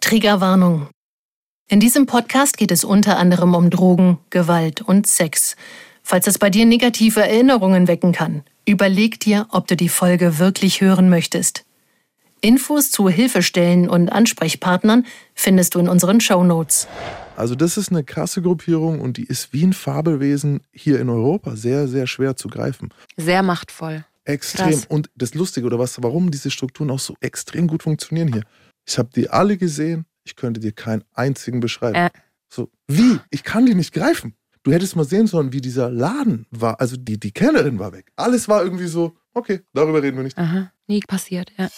Triggerwarnung. In diesem Podcast geht es unter anderem um Drogen, Gewalt und Sex. Falls es bei dir negative Erinnerungen wecken kann, überleg dir, ob du die Folge wirklich hören möchtest. Infos zu Hilfestellen und Ansprechpartnern findest du in unseren Show Notes. Also das ist eine krasse Gruppierung und die ist wie ein Fabelwesen hier in Europa sehr, sehr schwer zu greifen. Sehr machtvoll. Extrem. Krass. Und das Lustige oder was, warum diese Strukturen auch so extrem gut funktionieren hier. Ich habe die alle gesehen, ich könnte dir keinen einzigen beschreiben. Äh. So, wie? Ich kann die nicht greifen. Du hättest mal sehen sollen, wie dieser Laden war. Also die, die Kellnerin war weg. Alles war irgendwie so, okay, darüber reden wir nicht. Aha. Nie passiert, ja.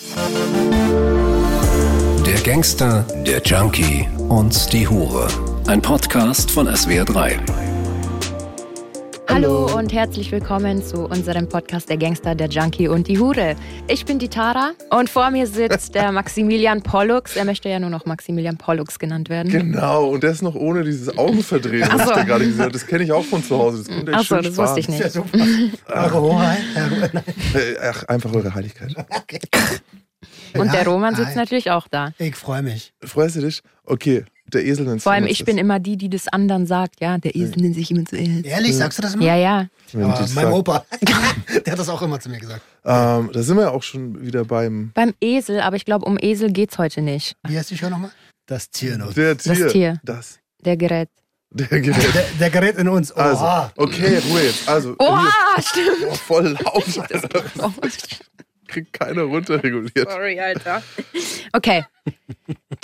Der Gangster, der Junkie und die Hure. Ein Podcast von SWR3. Hallo und herzlich willkommen zu unserem Podcast Der Gangster, der Junkie und die Hure. Ich bin die Tara und vor mir sitzt der Maximilian Pollux. Er möchte ja nur noch Maximilian Pollux genannt werden. Genau, und das noch ohne dieses Augenverdrehen, Ach was so. ich da gerade gesagt habe. Das kenne ich auch von zu Hause. Das Achso, das wusste ich nicht. Ach, einfach eure Heiligkeit. Und der Roman sitzt hi. natürlich auch da. Ich freue mich. Freust du dich? Okay, der Esel nennt Vor allem, ich bin immer die, die des anderen sagt, ja. Der Esel nennt sich immer zu Esel. Ehrlich, sagst du das immer? Ja, ja. Aber mein Opa, der hat das auch immer zu mir gesagt. Ähm, da sind wir ja auch schon wieder beim Beim Esel, aber ich glaube, um Esel geht's heute nicht. Wie heißt die Show nochmal? Das Tier in uns. der Tier. Tier. Das. Der Gerät. Der Gerät. Der, der gerät in uns. Oh, Also, okay, Ruhe jetzt. Also, Oha, hier, stimmt. oh, voll laut, Alter. Kriegt keiner runterreguliert. sorry, Alter. Okay.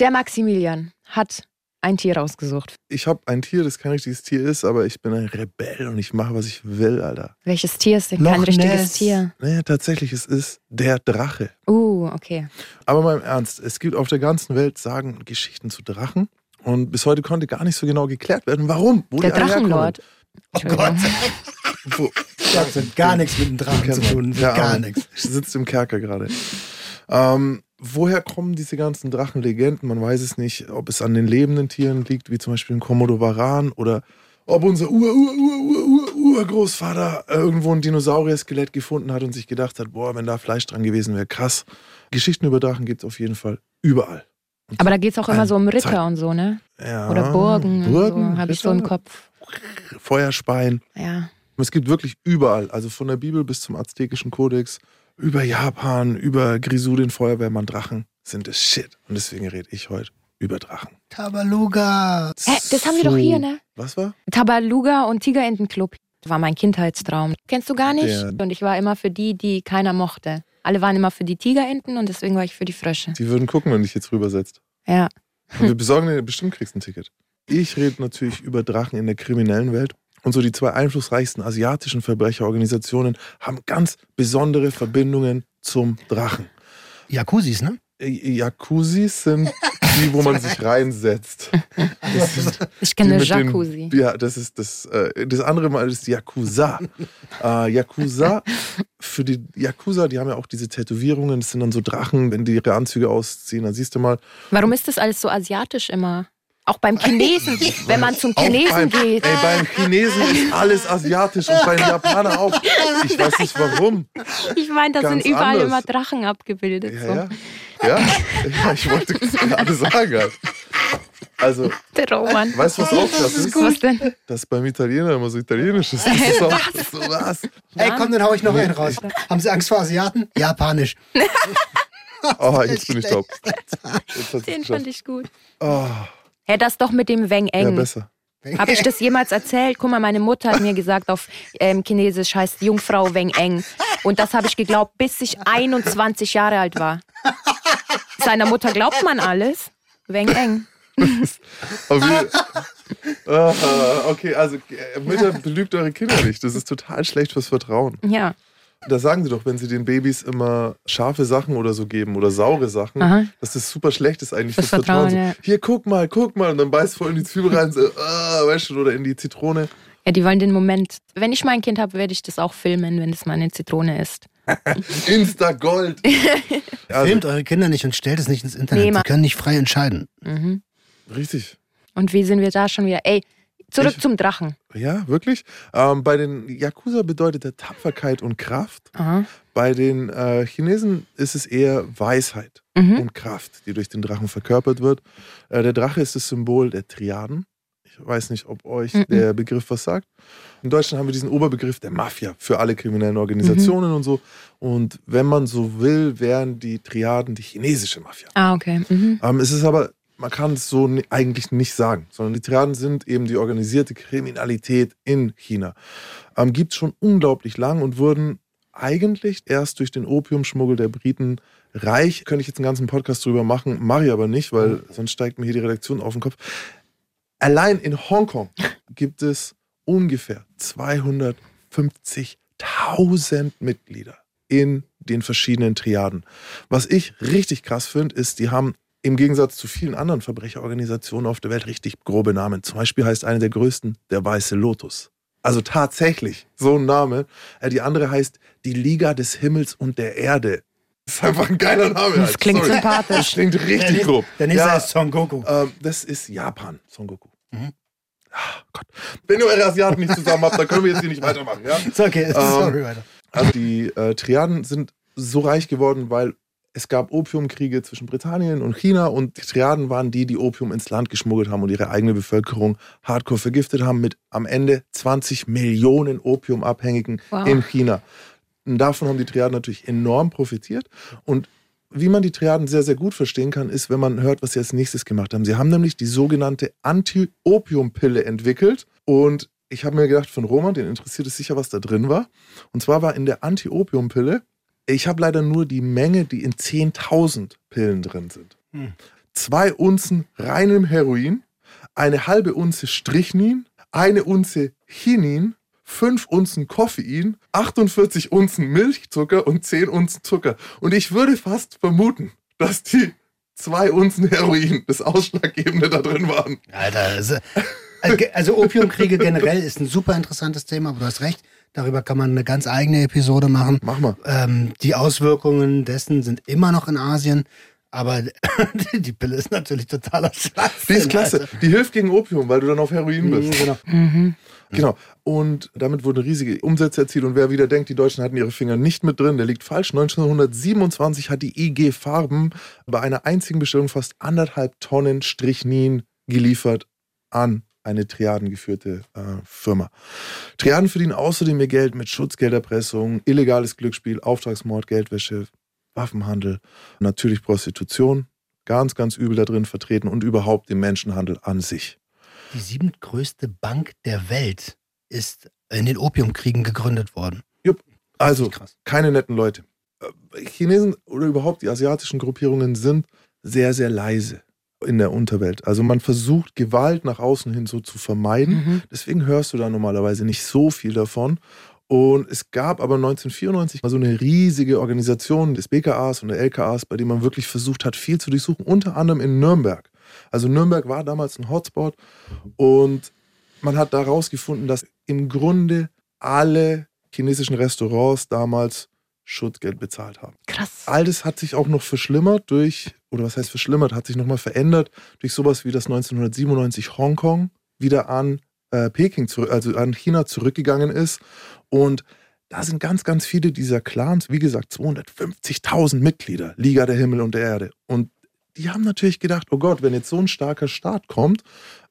Der Maximilian hat ein Tier rausgesucht. Ich habe ein Tier, das kein richtiges Tier ist, aber ich bin ein Rebell und ich mache, was ich will, Alter. Welches Tier ist denn Loch kein richtiges Ness. Tier? Naja, tatsächlich, es ist der Drache. Uh, okay. Aber mal im Ernst, es gibt auf der ganzen Welt Sagen und Geschichten zu Drachen. Und bis heute konnte gar nicht so genau geklärt werden, warum. Wo Der Drachenlord. Oh Gott. Wo, das hat gar nichts mit dem Drachen zu tun. Gar nichts. Sitzt im Kerker gerade. Ähm, woher kommen diese ganzen Drachenlegenden? Man weiß es nicht, ob es an den lebenden Tieren liegt, wie zum Beispiel ein Komodo-Varan oder ob unser Ur, Ur, Ur, Ur, Ur, Urgroßvater äh, irgendwo ein Dinosaurier-Skelett gefunden hat und sich gedacht hat, boah, wenn da Fleisch dran gewesen wäre, krass. Geschichten über Drachen gibt es auf jeden Fall überall. Und Aber da geht es auch immer so um Ritter Zeiten. und so, ne? Ja, Oder Burgen. Burgen, so, habe ich so im Kopf. Feuerspein. Ja. Es gibt wirklich überall, also von der Bibel bis zum aztekischen Kodex, über Japan, über Grisou, den Feuerwehrmann, Drachen, sind es Shit. Und deswegen rede ich heute über Drachen. Tabaluga. Hä, das haben wir doch hier, ne? Was war? Tabaluga und Tigerentenclub. Das war mein Kindheitstraum. Kennst du gar nicht? Der- Und ich war immer für die, die keiner mochte. Alle waren immer für die Tigerenten und deswegen war ich für die Frösche. Die würden gucken, wenn dich jetzt rübersetzt. Ja. Und wir besorgen dir bestimmt kriegst ein Ticket. Ich rede natürlich über Drachen in der kriminellen Welt. Und so die zwei einflussreichsten asiatischen Verbrecherorganisationen haben ganz besondere Verbindungen zum Drachen. Jacuzzis, ne? Äh, Jacuzzis sind die, wo man sich reinsetzt. Das sind Ich kenne mit den- Jacuzzi. Ja, das ist das. Äh, das andere Mal ist Yakuza. äh, Yakuza, für die Yakuza, die haben ja auch diese Tätowierungen, das sind dann so Drachen, wenn die ihre Anzüge ausziehen, dann siehst du mal. Warum ist das alles so asiatisch immer? Auch beim Chinesen, wenn man zum Chinesen beim, geht. Ey, beim Chinesen ist alles asiatisch und beim Japaner auch. Ich weiß nicht warum. Ich meine, da sind überall anders. immer Drachen abgebildet. Ja, so. ja. Ja, ja ich wollte gerade sagen. Also, Der Roman. weißt du, was auch krass ist? Was denn? Dass beim Italiener immer so italienisch ist. Das ist auch so was. Ey, komm, dann hau ich noch einen raus. Haben Sie Angst vor Asiaten? Japanisch. Oh, jetzt bin ich hat's Den fand ich gut. Oh, Hä, das doch mit dem Weng ja, Eng. besser. Habe ich das jemals erzählt? Guck mal, meine Mutter hat mir gesagt, auf ähm, Chinesisch heißt Jungfrau Weng Eng. Und das habe ich geglaubt, bis ich 21 Jahre alt war. Seiner Mutter glaubt man alles. Weng Eng. Ah, okay, also äh, Mütter belügt eure Kinder nicht. Das ist total schlecht fürs Vertrauen. Ja. Da sagen sie doch, wenn sie den Babys immer scharfe Sachen oder so geben oder saure Sachen, Aha. dass das super schlecht ist eigentlich Fürs Vertrauen. Vertrauen, so, Hier, guck mal, guck mal. Und dann beißt voll in die Zwiebel rein, so, ah, weißt du, oder in die Zitrone. Ja, die wollen den Moment. Wenn ich mein Kind habe, werde ich das auch filmen, wenn es mal eine Zitrone ist. Insta-Gold. also, Filmt eure Kinder nicht und stellt es nicht ins Internet. Nee, Sie können nicht frei entscheiden. Mhm. richtig. Und wie sind wir da schon wieder? Ey, Zurück Ich- zum Drachen. Ja, wirklich. Ähm, bei den Yakuza bedeutet er Tapferkeit und Kraft. Aha. Bei den äh, Chinesen ist es eher Weisheit Mhm. und Kraft, die durch den Drachen verkörpert wird. Äh, der Drache ist das Symbol der Triaden. Ich weiß nicht, ob euch Mhm. der Begriff was sagt. In Deutschland haben wir diesen Oberbegriff der Mafia für alle kriminellen Organisationen Mhm. und so. Und wenn man so will, wären die Triaden die chinesische Mafia. Ah, okay. Mhm. Ähm, es ist aber, man kann es so eigentlich nicht sagen, sondern die Triaden sind eben die organisierte Kriminalität in China. Ähm, Gibt es schon unglaublich lang und wurden eigentlich erst durch den Opiumschmuggel der Briten reich. Könnte ich jetzt einen ganzen Podcast drüber machen, mache ich aber nicht, weil sonst steigt mir hier die Redaktion auf den Kopf. Allein in Hongkong gibt es ungefähr 250.000 Mitglieder in den verschiedenen Triaden. Was ich richtig krass finde, ist, die haben im Gegensatz zu vielen anderen Verbrecherorganisationen auf der Welt richtig grobe Namen. Zum Beispiel heißt eine der größten der Weiße Lotus. Also tatsächlich so ein Name. Äh, Die andere heißt die Liga des Himmels und der Erde. Das ist einfach ein geiler Name. Das klingt Sorry. Das sympathisch. klingt Der richtig grob. der nächste Ja, ist Son Goku. ähm, das ist Japan, Son Goku. Mhm. Ah, Gott. Wenn ihr eure Asiaten nicht zusammen habt, dann können wir jetzt hier nicht weitermachen. Ja? Ist okay, ähm, sorry, weiter. Also die äh, Triaden sind so reich geworden, weil es gab Opiumkriege zwischen Britannien und China und die Triaden waren die, die Opium ins Land geschmuggelt haben und ihre eigene Bevölkerung hardcore vergiftet haben mit am Ende 20 Millionen Opiumabhängigen Wow. in China. Und davon haben die Triaden natürlich enorm profitiert und wie man die Triaden sehr, sehr gut verstehen kann, ist, wenn man hört, was sie als nächstes gemacht haben. Sie haben nämlich die sogenannte Anti-Opium-Pille entwickelt. Und ich habe mir gedacht, von Roman, den interessiert es sicher, was da drin war. Und zwar war in der Anti-Opium-Pille, ich habe leider nur die Menge, die in 10.000 Pillen drin sind. Hm. Zwei Unzen reinem Heroin, eine halbe Unze Strychnin, eine Unze Chinin, fünf Unzen Koffein, 48 Unzen Milchzucker und 10 Unzen Zucker. Und ich würde fast vermuten, dass die zwei Unzen Heroin das Ausschlaggebende da drin waren. Alter, also, also Opiumkriege generell ist ein super interessantes Thema, aber du hast recht. Darüber kann man eine ganz eigene Episode machen. Mach mal. Ähm, die Auswirkungen dessen sind immer noch in Asien, aber die Pille ist natürlich totaler Schwachsinn. Die ist klasse. Alter. Die hilft gegen Opium, weil du dann auf Heroin Mhm, bist. genau. Mhm. Genau. Und damit wurden riesige Umsätze erzielt. Und wer wieder denkt, die Deutschen hatten ihre Finger nicht mit drin, der liegt falsch. 1927 hat die IG Farben bei einer einzigen Bestellung fast anderthalb Tonnen Strichnin geliefert an eine triadengeführte äh, Firma. Triaden verdienen außerdem ihr Geld mit Schutzgelderpressung, illegales Glücksspiel, Auftragsmord, Geldwäsche, Waffenhandel, natürlich Prostitution. Ganz, ganz übel da drin vertreten und überhaupt den Menschenhandel an sich. Die siebtgrößte Bank der Welt ist in den Opiumkriegen gegründet worden. Also, krass. keine netten Leute. Äh, Chinesen oder überhaupt die asiatischen Gruppierungen sind sehr, sehr leise in der Unterwelt. Also man versucht Gewalt nach außen hin so zu vermeiden. Mhm. Deswegen hörst du da normalerweise nicht so viel davon. Und es gab aber 1994 mal so eine riesige Organisation des BKAs und der LKAs, bei dem man wirklich versucht hat, viel zu durchsuchen, unter anderem in Nürnberg. Also Nürnberg war damals ein Hotspot und man hat da rausgefunden, dass im Grunde alle chinesischen Restaurants damals Schutzgeld bezahlt haben. Krass. All das hat sich auch noch verschlimmert durch, oder was heißt verschlimmert, hat sich nochmal verändert durch sowas wie das 1997 Hongkong wieder an äh, Peking, zurück, also an China zurückgegangen ist. Und da sind ganz, ganz viele dieser Clans, wie gesagt, 250.000 Mitglieder, Liga der Himmel und der Erde. Und die haben natürlich gedacht, oh Gott, wenn jetzt so ein starker Staat kommt,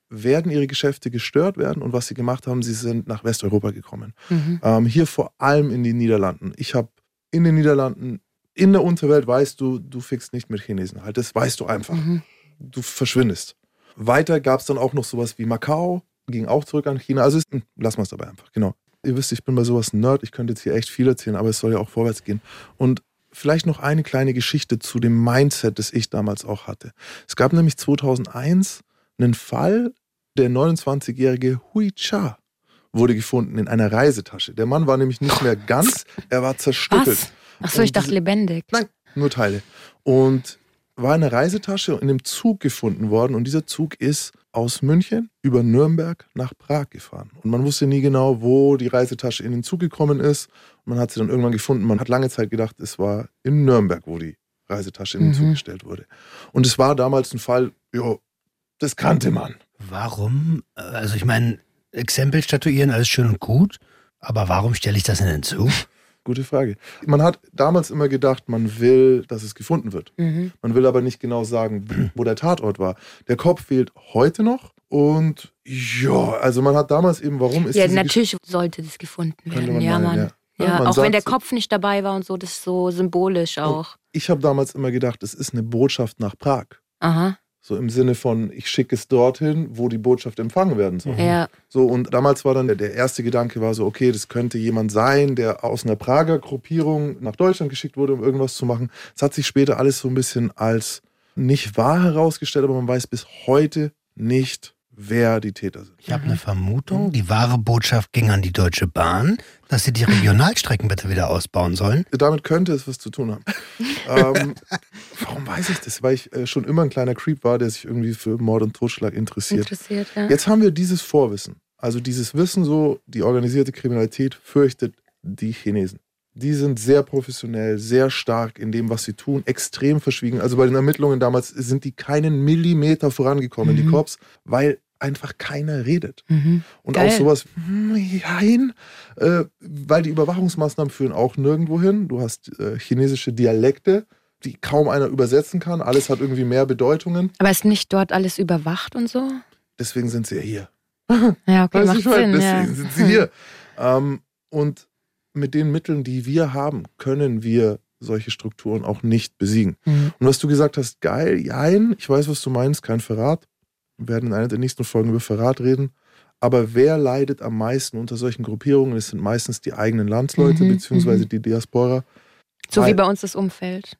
werden ihre Geschäfte gestört werden. Und was sie gemacht haben, sie sind nach Westeuropa gekommen. Mhm. Ähm, hier vor allem in den Niederlanden. Ich habe in den Niederlanden, in der Unterwelt weißt du, du fickst nicht mit Chinesen halt. Das weißt du einfach. Mhm. Du verschwindest. Weiter gab es dann auch noch sowas wie Macau, ging auch zurück an China. Also ist, lassen wir es dabei einfach, genau. Ihr wisst, ich bin bei sowas ein Nerd. Ich könnte jetzt hier echt viel erzählen, aber es soll ja auch vorwärts gehen. Und vielleicht noch eine kleine Geschichte zu dem Mindset, das ich damals auch hatte. Es gab nämlich 2001 einen Fall, der 29-jährige Hui Cha wurde gefunden in einer Reisetasche. Der Mann war nämlich nicht mehr ganz, er war zerstückelt. Was? Achso, ich dachte diese- lebendig. Nein, nur Teile. Und war in einer Reisetasche und in einem Zug gefunden worden. Und dieser Zug ist aus München über Nürnberg nach Prag gefahren. Und man wusste nie genau, wo die Reisetasche in den Zug gekommen ist. Und man hat sie dann irgendwann gefunden. Man hat lange Zeit gedacht, es war in Nürnberg, wo die Reisetasche in den Mhm. Zug gestellt wurde. Und es war damals ein Fall, ja, das kannte man. Warum? Also ich meine, Exempel statuieren, alles schön und gut, aber warum stelle ich das denn hinzu? Gute Frage. Man hat damals immer gedacht, man will, dass es gefunden wird. Mhm. Man will aber nicht genau sagen, wo der Tatort war. Der Kopf fehlt heute noch und ja, also man hat damals eben, warum ist Ja, natürlich sollte das gefunden werden. man Ja, meinen, Mann. ja. Ja, Ja, man auch wenn der Kopf nicht dabei war und so, das ist so symbolisch auch. Ich habe damals immer gedacht, es ist eine Botschaft nach Prag. Aha. So im Sinne von, ich schicke es dorthin, wo die Botschaft empfangen werden soll. Ja. So, und damals war dann der, der erste Gedanke war so, okay, das könnte jemand sein, der aus einer Prager Gruppierung nach Deutschland geschickt wurde, um irgendwas zu machen. Es hat sich später alles so ein bisschen als nicht wahr herausgestellt, aber man weiß bis heute nicht, wer die Täter sind. Ich habe eine Vermutung, die wahre Botschaft ging an die Deutsche Bahn, dass sie die Regionalstrecken bitte wieder ausbauen sollen. Damit könnte es was zu tun haben. ähm, warum weiß ich das? Weil ich äh, schon immer ein kleiner Creep war, der sich irgendwie für Mord und Totschlag interessiert. Interessiert, ja. Jetzt haben wir dieses Vorwissen. Also dieses Wissen so, die organisierte Kriminalität fürchtet die Chinesen. Die sind sehr professionell, sehr stark in dem, was sie tun, extrem verschwiegen. Also bei den Ermittlungen damals sind die keinen Millimeter vorangekommen, die Mhm. Cops, weil einfach keiner redet. Mhm. Und Geil. auch sowas, jein, äh, weil die Überwachungsmaßnahmen führen auch nirgendwo hin. Du hast äh, chinesische Dialekte, die kaum einer übersetzen kann. Alles hat irgendwie mehr Bedeutungen. Aber ist nicht dort alles überwacht und so? Deswegen sind sie ja hier. Ja, okay, macht Sinn. deswegen Ja. sind sie hier. Ähm, und mit den Mitteln, die wir haben, können wir solche Strukturen auch nicht besiegen. Mhm. Und was du gesagt hast, geil, jein, ich weiß, was du meinst, kein Verrat. Wir werden in einer der nächsten Folgen über Verrat reden. Aber wer leidet am meisten unter solchen Gruppierungen? Es sind meistens die eigenen Landsleute, Mhm, beziehungsweise mhm. die Diaspora. So Weil- wie bei uns das Umfeld.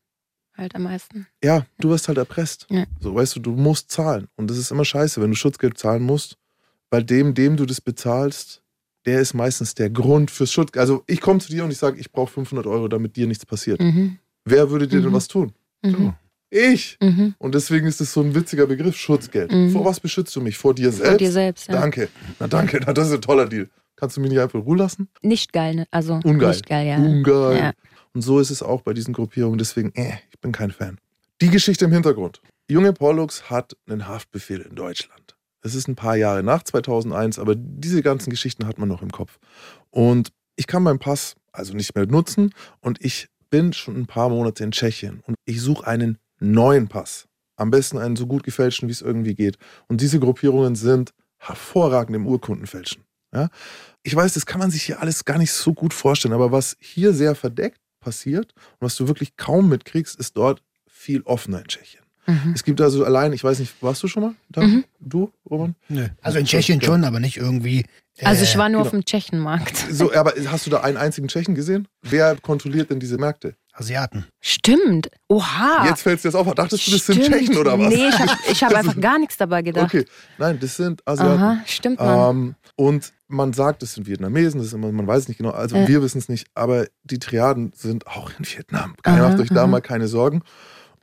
Halt am meisten. Ja, du wirst halt erpresst. Ja. So, weißt du, du musst zahlen. Und das ist immer scheiße, wenn du Schutzgeld zahlen musst. Bei dem, dem du das bezahlst, der ist meistens der Grund fürs Schutzgeld. Also ich komme zu dir und ich sage, ich brauche 500 Euro, damit dir nichts passiert. Mhm. Wer würde dir denn Mhm. was tun? Mhm. Ich. Mhm. Und deswegen ist es so ein witziger Begriff, Schutzgeld. Mhm. Vor was beschützt du mich? Vor dir selbst? Vor dir selbst, ja. Danke. Na danke, na, das ist ein toller Deal. Kannst du mich nicht einfach in Ruhe lassen? Nicht geil, ne? Also Ungeil. nicht geil, ja. Ungeil. Ja. Und so ist es auch bei diesen Gruppierungen. Deswegen, äh, ich bin kein Fan. Die Geschichte im Hintergrund. Junge Pollux hat einen Haftbefehl in Deutschland. Es ist ein paar Jahre nach 2001, aber diese ganzen Geschichten hat man noch im Kopf. Und ich kann meinen Pass also nicht mehr nutzen und ich bin schon ein paar Monate in Tschechien und ich suche einen neuen Pass. Am besten einen so gut gefälschten, wie es irgendwie geht. Und diese Gruppierungen sind hervorragend im Urkundenfälschen. Ja? Ich weiß, das kann man sich hier alles gar nicht so gut vorstellen, aber was hier sehr verdeckt passiert und was du wirklich kaum mitkriegst, ist dort viel offener in Tschechien. Mhm. Es gibt also allein, ich weiß nicht, warst du schon mal da? Mhm. Du, Roman? Nö. Also in Tschechien schon, aber nicht irgendwie. äh, Also ich war nur genau. auf dem Tschechenmarkt. So, aber hast du da einen einzigen Tschechen gesehen? Wer kontrolliert denn diese Märkte? Asiaten. Stimmt. Oha. Jetzt fällt es dir das auf. Dachtest du, das sind. Stimmt. Tschechen oder was? Nee, ich habe hab einfach gar nichts dabei gedacht. Okay, nein, das sind Asiaten. Aha, stimmt, Mann. Ähm, und man sagt, es sind Vietnamesen, das ist immer, man weiß es nicht genau, also Ja. wir wissen es nicht, aber die Triaden sind auch in Vietnam. Keine, Aha, macht euch da aha. mal keine Sorgen.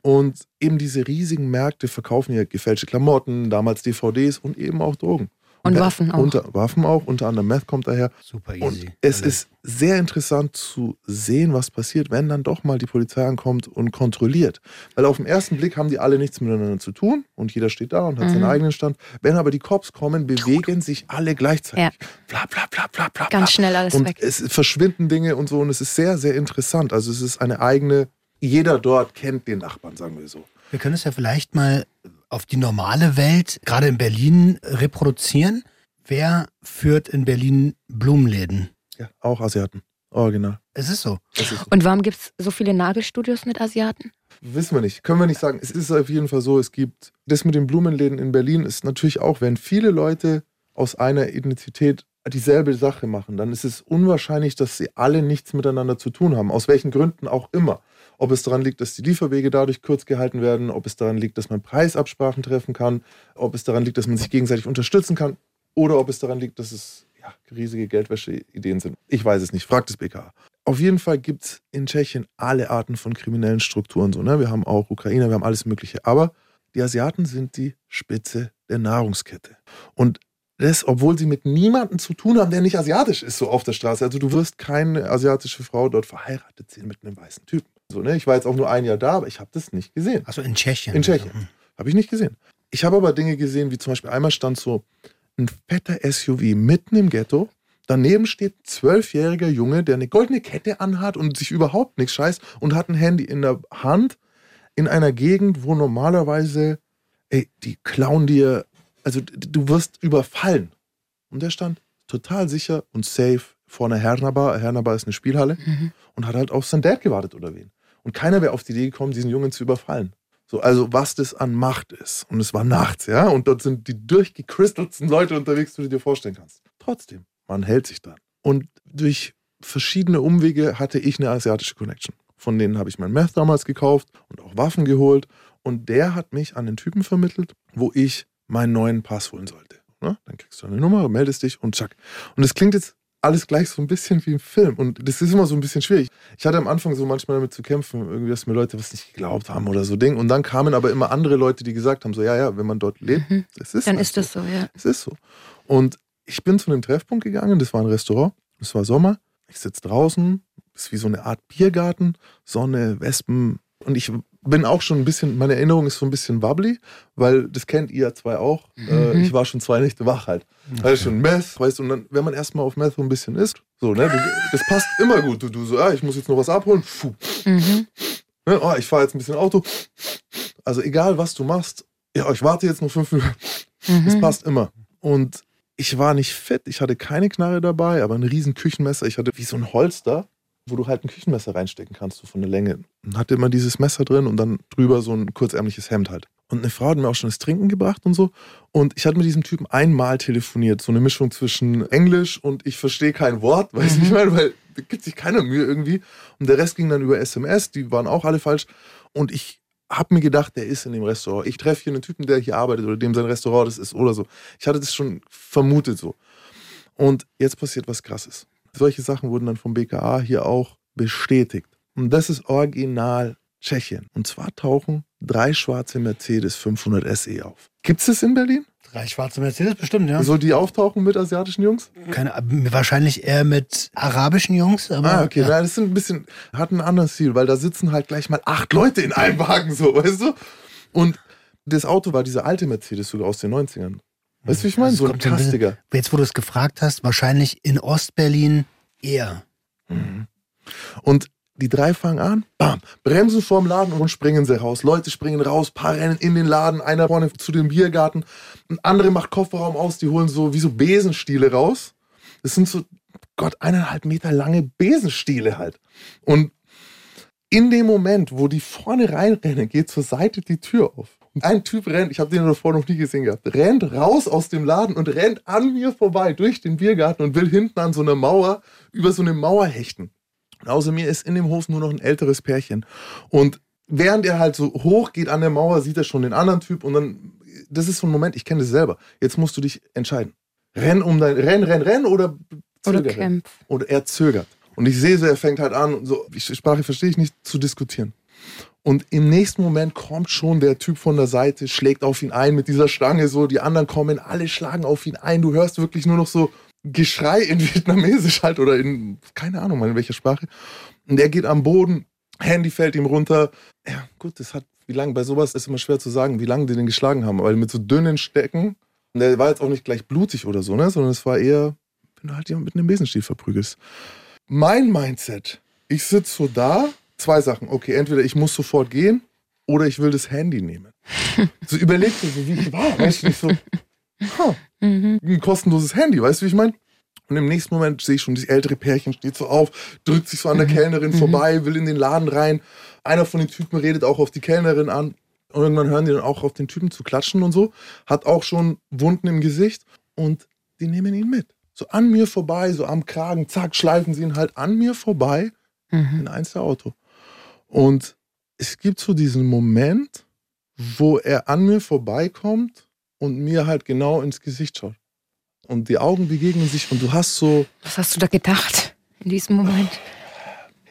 Und eben diese riesigen Märkte verkaufen ja gefälschte Klamotten, damals DVDs und eben auch Drogen. Und Meth- Waffen auch. Unter, Waffen auch, unter anderem Meth kommt daher. Super Und easy. es Also, ist sehr interessant zu sehen, was passiert, wenn dann doch mal die Polizei ankommt und kontrolliert. Weil auf den ersten Blick haben die alle nichts miteinander zu tun und jeder steht da und hat seinen Mhm. eigenen Stand. Wenn aber die Cops kommen, bewegen sich alle gleichzeitig. Bla bla bla bla bla. Ganz schnell alles und weg. es verschwinden Dinge und so und es ist sehr, sehr interessant. Also es ist eine eigene, jeder dort kennt den Nachbarn, sagen wir so. Wir können es ja vielleicht mal auf die normale Welt, gerade in Berlin, reproduzieren. Wer führt in Berlin Blumenläden? Ja, auch Asiaten. Original. Es ist so. Ist, Und warum gibt es so viele Nagelstudios mit Asiaten? wissen wir nicht. Können wir nicht sagen. Es ist auf jeden Fall so, es gibt das mit den Blumenläden in Berlin ist natürlich auch, wenn viele Leute aus einer Identität dieselbe Sache machen, dann ist es unwahrscheinlich, dass sie alle nichts miteinander zu tun haben. Aus welchen Gründen auch immer. Ob es daran liegt, dass die Lieferwege dadurch kurz gehalten werden, ob es daran liegt, dass man Preisabsprachen treffen kann, ob es daran liegt, dass man sich gegenseitig unterstützen kann oder ob es daran liegt, dass es ja, riesige Geldwäsche-Ideen sind. Ich weiß es nicht. Fragt das BK. Auf jeden Fall gibt es in Tschechien alle Arten von kriminellen Strukturen. So, ne? Wir haben auch Ukrainer, wir haben alles Mögliche. Aber die Asiaten sind die Spitze der Nahrungskette. Und das, obwohl sie mit niemandem zu tun haben, der nicht asiatisch ist, so auf der Straße. Also du wirst keine asiatische Frau dort verheiratet sehen mit einem weißen Typen. So, ne? Ich war jetzt auch nur ein Jahr da, aber ich habe das nicht gesehen. Also in Tschechien. In Tschechien. Mhm. Habe ich nicht gesehen. Ich habe aber Dinge gesehen, wie zum Beispiel einmal stand so ein fetter SUV mitten im Ghetto. Daneben steht ein zwölfjähriger Junge, der eine goldene Kette anhat und sich überhaupt nichts scheißt und hat ein Handy in der Hand in einer Gegend, wo normalerweise, ey, die klauen dir, also du wirst überfallen. Und der stand total sicher und safe vor einer Hernabar. Hernabar ist eine Spielhalle Mhm. und hat halt auf sein Dad gewartet oder wen. Und keiner wäre auf die Idee gekommen, diesen Jungen zu überfallen. So, also was das an Macht ist. Und es war nachts, ja. Und dort sind die durchgekristelsten Leute unterwegs, die du dir vorstellen kannst. Trotzdem, man hält sich dran. Und durch verschiedene Umwege hatte ich eine asiatische Connection. Von denen habe ich mein Meth damals gekauft und auch Waffen geholt. Und der hat mich an den Typen vermittelt, wo ich meinen neuen Pass holen sollte. Ne? Dann kriegst du eine Nummer, meldest dich und zack. Und es klingt jetzt alles gleich so ein bisschen wie im Film. Und das ist immer so ein bisschen schwierig. Ich hatte am Anfang so manchmal damit zu kämpfen, irgendwie, dass mir Leute was nicht geglaubt haben oder so Ding. Und dann kamen aber immer andere Leute, die gesagt haben: so, ja, ja, wenn man dort lebt, Mhm. es ist Dann halt ist das so, ja. es ist so. Und ich bin zu einem Treffpunkt gegangen, das war ein Restaurant, es war Sommer, ich sitze draußen, ist wie so eine Art Biergarten, Sonne, Wespen und ich bin auch schon ein bisschen, meine Erinnerung ist so ein bisschen wobbly, weil das kennt ihr ja zwei auch. Äh, Mhm. ich war schon zwei Nächte wach halt. Hatte schon Meth, weißt du, und dann, wenn man erstmal auf Meth so ein bisschen isst, so, ne, das passt immer gut. Du, du so, ja, ich muss jetzt noch was abholen, Puh. Mhm. Ne, oh, ich fahre jetzt ein bisschen Auto. Also egal, was du machst, ja, ich warte jetzt noch fünf Minuten. Das Mhm. passt immer. Und ich war nicht fit, ich hatte keine Knarre dabei, aber ein riesen Küchenmesser. Ich hatte wie so ein Holster, wo du halt ein Küchenmesser reinstecken kannst, so von der Länge. Und hatte immer dieses Messer drin und dann drüber so ein kurzärmliches Hemd halt. Und eine Frau hat mir auch schon das Trinken gebracht und so. Und ich hatte mit diesem Typen einmal telefoniert. So eine Mischung zwischen Englisch und ich verstehe kein Wort, weißt du, wie ich meine? Weil da gibt sich keiner Mühe irgendwie. Und der Rest ging dann über SMS, die waren auch alle falsch. Und ich habe mir gedacht, der ist in dem Restaurant. Ich treffe hier einen Typen, der hier arbeitet oder dem sein Restaurant das ist oder so. Ich hatte das schon vermutet so. Und jetzt passiert was Krasses. Solche Sachen wurden dann vom BKA hier auch bestätigt. Und das ist original Tschechien. Und zwar tauchen drei schwarze Mercedes 500 SE auf. Gibt es das in Berlin? Drei schwarze Mercedes bestimmt, ja. So die auftauchen mit asiatischen Jungs? Keine, wahrscheinlich eher mit arabischen Jungs, aber. Ah, okay. Ja. Das sind ein bisschen, hat einen anderen Stil, weil da sitzen halt gleich mal acht Leute in einem Wagen, so, weißt du? Und das Auto war dieser alte Mercedes sogar aus den 90ern. Weißt du, wie ich meine? Also So ein Kastiger. Jetzt, wo du es gefragt hast, wahrscheinlich in Ostberlin eher. Und die drei fangen an, bam, bremsen vorm Laden und springen sie raus. Leute springen raus, paar rennen in den Laden, einer vorne zu dem Biergarten, ein andere macht Kofferraum aus, die holen so wie so Besenstiele raus. Das sind so, Gott, eineinhalb Meter lange Besenstiele halt. Und in dem Moment, wo die vorne reinrennen, geht zur Seite die Tür auf. Ein Typ rennt, ich habe den davor noch nie gesehen gehabt, rennt raus aus dem Laden und rennt an mir vorbei durch den Biergarten und will hinten an so einer Mauer über so eine Mauer hechten. Und außer mir ist in dem Hof nur noch ein älteres Pärchen. Und während er halt so hoch geht an der Mauer, sieht er schon den anderen Typ und dann, das ist so ein Moment, ich kenne das selber. Jetzt musst du dich entscheiden. Renn um dein, renn, renn, renn oder Oder zögere. Kämpf. Oder er zögert. Und ich sehe so, er fängt halt an, so, Sprache verstehe ich nicht, zu diskutieren. Und im nächsten Moment kommt schon der Typ von der Seite, schlägt auf ihn ein mit dieser Stange, so, die anderen kommen, alle schlagen auf ihn ein. Du hörst wirklich nur noch so Geschrei in Vietnamesisch halt oder in, keine Ahnung mal in welcher Sprache. Und er geht am Boden, Handy fällt ihm runter. Ja, gut, das hat, wie lange, bei sowas ist immer schwer zu sagen, wie lange die den geschlagen haben, weil mit so dünnen Stecken, und der war jetzt auch nicht gleich blutig oder so, ne, sondern es war eher, wenn du halt jemand mit einem Besenstiel verprügelst. Mein Mindset, ich sitze so da, zwei Sachen. Okay, entweder ich muss sofort gehen oder ich will das Handy nehmen. So überlegst du so, wie ich war. Weißt du, nicht so, ha, Mhm. ein kostenloses Handy, weißt du, wie ich meine? Und im nächsten Moment sehe ich schon, das ältere Pärchen steht so auf, drückt sich so an der Kellnerin vorbei, will in den Laden rein. Einer von den Typen redet auch auf die Kellnerin an. Und irgendwann hören die dann auch auf den Typen zu klatschen und so. Hat auch schon Wunden im Gesicht. Und die nehmen ihn mit. So an mir vorbei, so am Kragen, zack, schleifen sie ihn halt an mir vorbei Mhm. in eins der Auto. Und es gibt so diesen Moment, wo er an mir vorbeikommt und mir halt genau ins Gesicht schaut. Und die Augen begegnen sich und du hast so, Was hast du da gedacht in diesem Moment?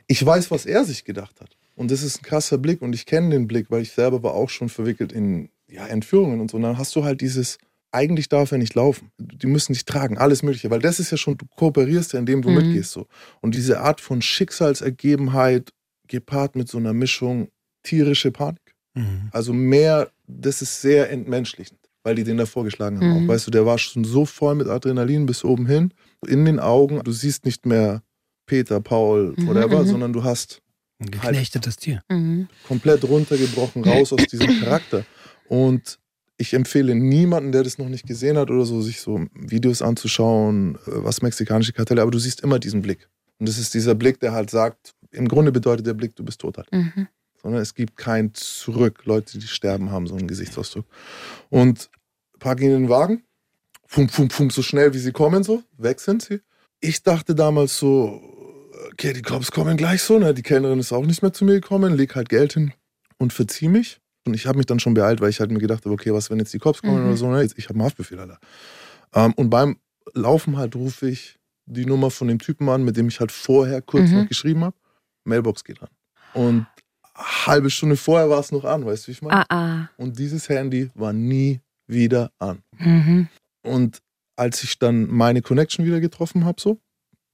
ich weiß, was er sich gedacht hat. Und das ist ein krasser Blick und ich kenne den Blick, weil ich selber war auch schon verwickelt in ja, Entführungen und so. Und dann hast du halt dieses, eigentlich darf er nicht laufen. Die müssen dich tragen, alles Mögliche. Weil das ist ja schon, du kooperierst ja, indem du Mhm. mitgehst so. Und diese Art von Schicksalsergebenheit gepaart mit so einer Mischung tierische Panik. Mhm. Also mehr, das ist sehr entmenschlichend, weil die den da vorgeschlagen haben. Mhm. Auch, weißt du, der war schon so voll mit Adrenalin bis oben hin. In den Augen, du siehst nicht mehr Peter, Paul, Mhm, whatever, mhm. sondern du hast Ein geknechtetes Tier. Mhm. komplett runtergebrochen, raus aus diesem Charakter. Und ich empfehle niemanden, der das noch nicht gesehen hat oder so, sich so Videos anzuschauen, äh, was mexikanische Kartelle, aber du siehst immer diesen Blick. Und das ist dieser Blick, der halt sagt, im Grunde bedeutet der Blick, du bist tot halt. Mhm. Sondern es gibt kein Zurück. Leute, die sterben, haben so einen Gesichtsausdruck. Und packen ihn in den Wagen, fum, fum, fum, so schnell wie sie kommen, so, weg sind sie. Ich dachte damals so, okay, die Cops kommen gleich so, ne? Die Kellnerin ist auch nicht mehr zu mir gekommen, leg halt Geld hin und verzieh mich. Und ich habe mich dann schon beeilt, weil ich halt mir gedacht habe, okay, was, wenn jetzt die Cops kommen Mhm. oder so, ne? Ich habe einen Haftbefehl, Alter. Ähm, und beim Laufen halt rufe ich die Nummer von dem Typen an, mit dem ich halt vorher kurz Mhm. noch geschrieben habe. Mailbox geht an. Und halbe Stunde vorher war es noch an, weißt du, wie ich meine? Ah, ah. Und dieses Handy war nie wieder an. Mhm. Und als ich dann meine Connection wieder getroffen habe, so,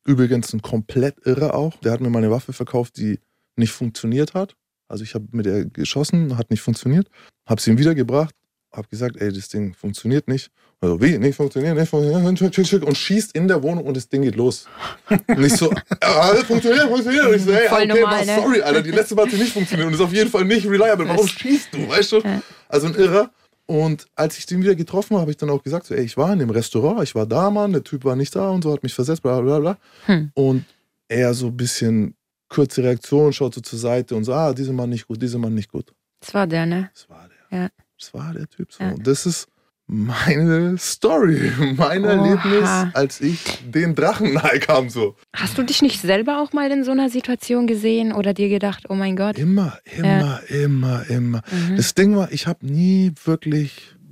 übrigens ein komplett irre auch, der hat mir meine Waffe verkauft, die nicht funktioniert hat. Also ich habe mit der geschossen, hat nicht funktioniert, habe sie ihm wiedergebracht, habe gesagt, ey, das Ding funktioniert nicht. Also wie, nicht funktioniert, nicht funktioniert, und schießt in der Wohnung und das Ding geht los. Und ich so, ja, funktioniert, funktioniert. Und ich so, hey, Voll okay, normal, ne? sorry, Alter, die letzte Mal hat sie nicht funktioniert und ist auf jeden Fall nicht reliable. Warum schießt du, weißt du? Also ein Irrer. Und als ich den wieder getroffen habe, habe ich dann auch gesagt, so, ey, ich war in dem Restaurant, ich war da, Mann, der Typ war nicht da und so, hat mich versetzt, bla bla bla. Hm. Und er so ein bisschen kurze Reaktion, schaut so zur Seite und so, ah, dieser Mann nicht gut, dieser Mann nicht gut. Das war der, ne? Das war der. Ja. Das war der Typ so. Ja. Das ist meine Story, mein Oha. Erlebnis, als ich den Drachen nahe kam so. Hast du dich nicht selber auch mal in so einer Situation gesehen oder dir gedacht, oh mein Gott? Immer, immer, immer, immer. Mhm. Das Ding war, ich habe nie wirklich.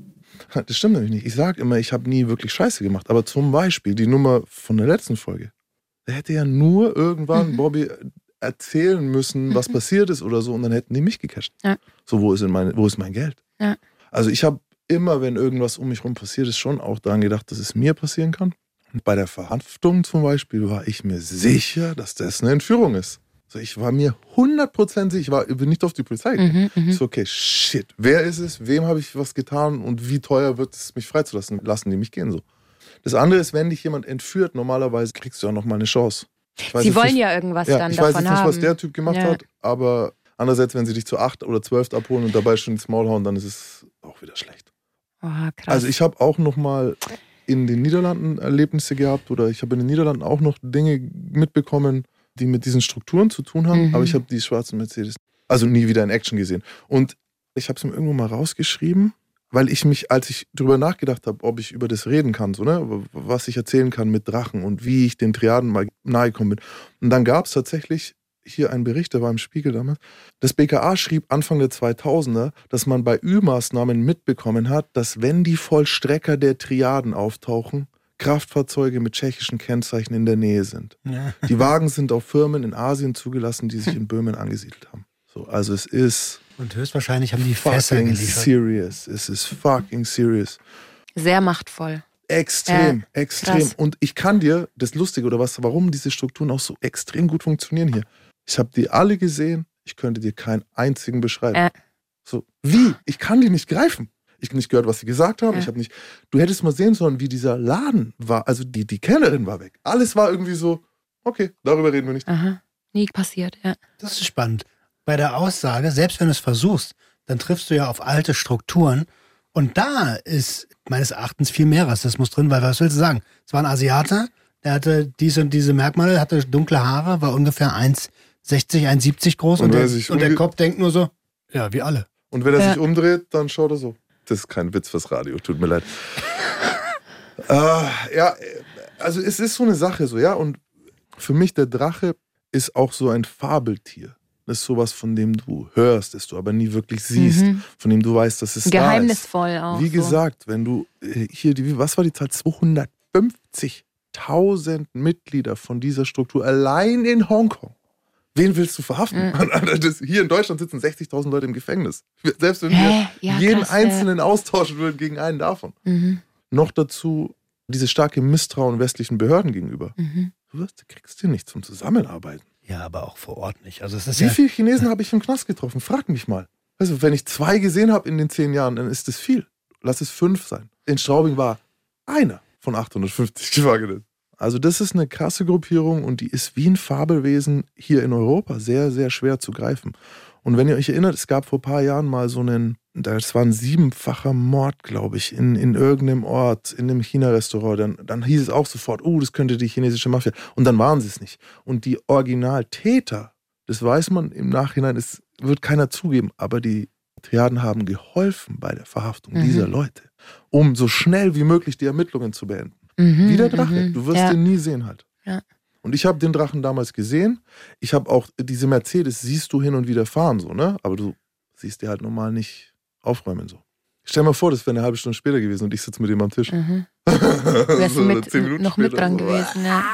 Das stimmt nämlich nicht. Ich sage immer, ich habe nie wirklich Scheiße gemacht. Aber zum Beispiel die Nummer von der letzten Folge. Da hätte ja nur irgendwann Mhm. Bobby erzählen müssen, was Mhm. passiert ist oder so, und dann hätten die mich gecasht. Ja. So, wo ist, meine, wo ist mein Geld? Ja. Also ich habe immer, wenn irgendwas um mich rum passiert ist, schon auch daran gedacht, dass es mir passieren kann. Und bei der Verhaftung zum Beispiel war ich mir sicher, dass das eine Entführung ist. So, ich war mir 100% sicher, ich war, bin nicht auf die Polizei gegangen. Mhm, mhm. So, okay, shit, wer ist es? Wem habe ich was getan und wie teuer wird es, mich freizulassen? Lassen die mich gehen so. Das andere ist, wenn dich jemand entführt, normalerweise kriegst du auch noch mal eine Chance. Ich weiß Sie wollen nicht, ja irgendwas ja, dann ich weiß davon jetzt nicht, haben. was der Typ gemacht Ja. hat, aber andererseits, wenn sie dich zu acht oder zwölf abholen und dabei schon ins Maul hauen, dann ist es auch wieder schlecht. Oh, krass. Also ich habe auch noch mal in den Niederlanden Erlebnisse gehabt oder ich habe in den Niederlanden auch noch Dinge mitbekommen, die mit diesen Strukturen zu tun haben, Mhm. aber ich habe die schwarzen Mercedes also nie wieder in Action gesehen. Und ich habe es mir irgendwo mal rausgeschrieben, weil ich mich, als ich drüber nachgedacht habe, ob ich über das reden kann, so, ne, was ich erzählen kann mit Drachen und wie ich den Triaden mal nahe gekommen bin. Und dann gab es tatsächlich hier einen Bericht, der war im Spiegel damals. Das BKA schrieb Anfang der 2000er, dass man bei Ü-Maßnahmen mitbekommen hat, dass wenn die Vollstrecker der Triaden auftauchen, Kraftfahrzeuge mit tschechischen Kennzeichen in der Nähe sind. Ja. Die Wagen sind auf Firmen in Asien zugelassen, die sich in Böhmen angesiedelt haben. So, also es ist Und höchstwahrscheinlich haben die Fässer fucking geliefert. serious. Es ist fucking serious. Sehr machtvoll. Extrem, extrem. krass. Und ich kann dir das Lustige oder was, warum diese Strukturen auch so extrem gut funktionieren hier. Ich habe die alle gesehen. Ich könnte dir keinen einzigen beschreiben. Äh. So, wie? Ich kann die nicht greifen. Ich habe nicht gehört, was sie gesagt haben. Ja. Ich habe nicht. Du hättest mal sehen sollen, wie dieser Laden war. Also die, die Kellnerin war weg. Alles war irgendwie so, okay, darüber reden wir nicht. Aha. Nie passiert, ja. Das ist spannend. Bei der Aussage, selbst wenn du es versuchst, dann triffst du ja auf alte Strukturen. Und da ist meines Erachtens viel mehr Rassismus drin, weil was willst du sagen? Es war ein Asiater, der hatte diese und diese Merkmale, hatte dunkle Haare, war ungefähr 1,60, 1,70 groß Und und, der, und der Kopf denkt nur so, ja, wie alle. Und wenn er Ja. sich umdreht, dann schaut er so. Das ist kein Witz fürs Radio, tut mir leid. äh, ja, also es ist so eine Sache so, ja. Und für mich, der Drache ist auch so ein Fabeltier. Das ist sowas, von dem du hörst, das du aber nie wirklich siehst, Mhm. von dem du weißt, dass es da ist. Geheimnisvoll auch. Wie so. gesagt, wenn du äh, hier, die, was war die Zahl? 250.000 Mitglieder von dieser Struktur allein in Hongkong. Wen willst du verhaften? Das, hier in Deutschland sitzen 60.000 Leute im Gefängnis. Selbst wenn wir? Ja, jeden krass, ja. Einzelnen austauschen würden gegen einen davon. Mhm. Noch dazu dieses starke Misstrauen westlichen Behörden gegenüber. Mhm. Du wirst, du kriegst hier nicht zum Zusammenarbeiten. Ja, aber auch vor Ort nicht. Also es ist Wie ja, viele Chinesen habe ich im Knast getroffen? Frag mich mal. Also, wenn ich zwei gesehen habe in den zehn Jahren, dann ist das viel. Lass es fünf sein. In Straubing war einer von 850 Gefangenen. Also, das ist eine krasse Gruppierung und die ist wie ein Fabelwesen hier in Europa sehr, sehr schwer zu greifen. Und wenn ihr euch erinnert, es gab vor ein paar Jahren mal so einen, das war ein siebenfacher Mord, glaube ich, in, in irgendeinem Ort, in einem China-Restaurant. Dann, dann hieß es auch sofort, oh, das könnte die chinesische Mafia. Und dann waren sie es nicht. Und die Originaltäter, das weiß man im Nachhinein, es wird keiner zugeben, aber die Triaden haben geholfen bei der Verhaftung Mhm. dieser Leute, um so schnell wie möglich die Ermittlungen zu beenden. Mhm, Wie der Drache. mhm. Du wirst ja. den nie sehen halt. Ja. Und ich habe den Drachen damals gesehen. Ich habe auch diese Mercedes, siehst du hin und wieder fahren, so, ne? Aber du siehst die halt normal nicht aufräumen, so. Stell dir mal vor, das wäre eine halbe Stunde später gewesen und ich sitze mit ihm am Tisch. Mhm. Wärst So, mit, zehn Minuten noch mit später dran so. gewesen, ja.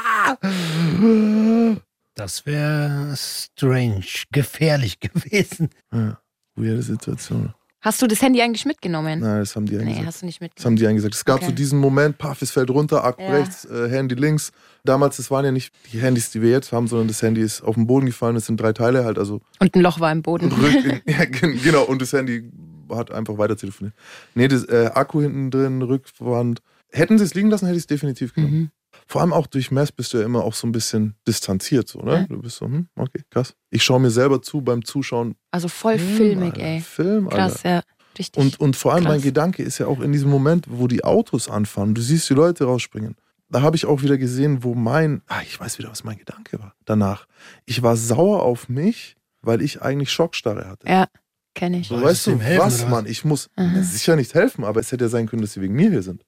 Das wäre strange, gefährlich gewesen. Ja, weirde Situation. Hast du das Handy eigentlich mitgenommen? Nein, das haben die nee, eingesagt. hast du nicht Das haben mitgenommen. die eingesagt. Es gab Okay. so diesen Moment, paff, es fällt runter, Akku Ja. rechts, äh, Handy links. Damals, das waren ja nicht die Handys, die wir jetzt haben, sondern das Handy ist auf den Boden gefallen. Es sind drei Teile halt, also Und ein Loch war im Boden. rück, ja, gen- genau, und das Handy hat einfach weiter telefoniert. Nee, das äh, Akku hinten drin, Rückwand. Hätten sie es liegen lassen, hätte ich es definitiv genommen. Mhm. Vor allem auch durch Mess bist du ja immer auch so ein bisschen distanziert, so, ne? Ja. Du bist so, hm, okay, krass. Ich schaue mir selber zu beim Zuschauen. Also voll Film, filmig, Alter. ey. Film, Alter. Krass, ja. Richtig. Und, und vor allem mein Krass. Gedanke ist ja auch in diesem Moment, wo die Autos anfahren, du siehst die Leute rausspringen. Da habe ich auch wieder gesehen, wo mein, ah, ich weiß wieder, was mein Gedanke war danach. Ich war sauer auf mich, weil ich eigentlich Schockstarre hatte. ja, kenne ich. So, weißt du helfen, was? Mann, ich muss Mhm. mir sicher nicht helfen, aber es hätte ja sein können, dass sie wegen mir hier sind.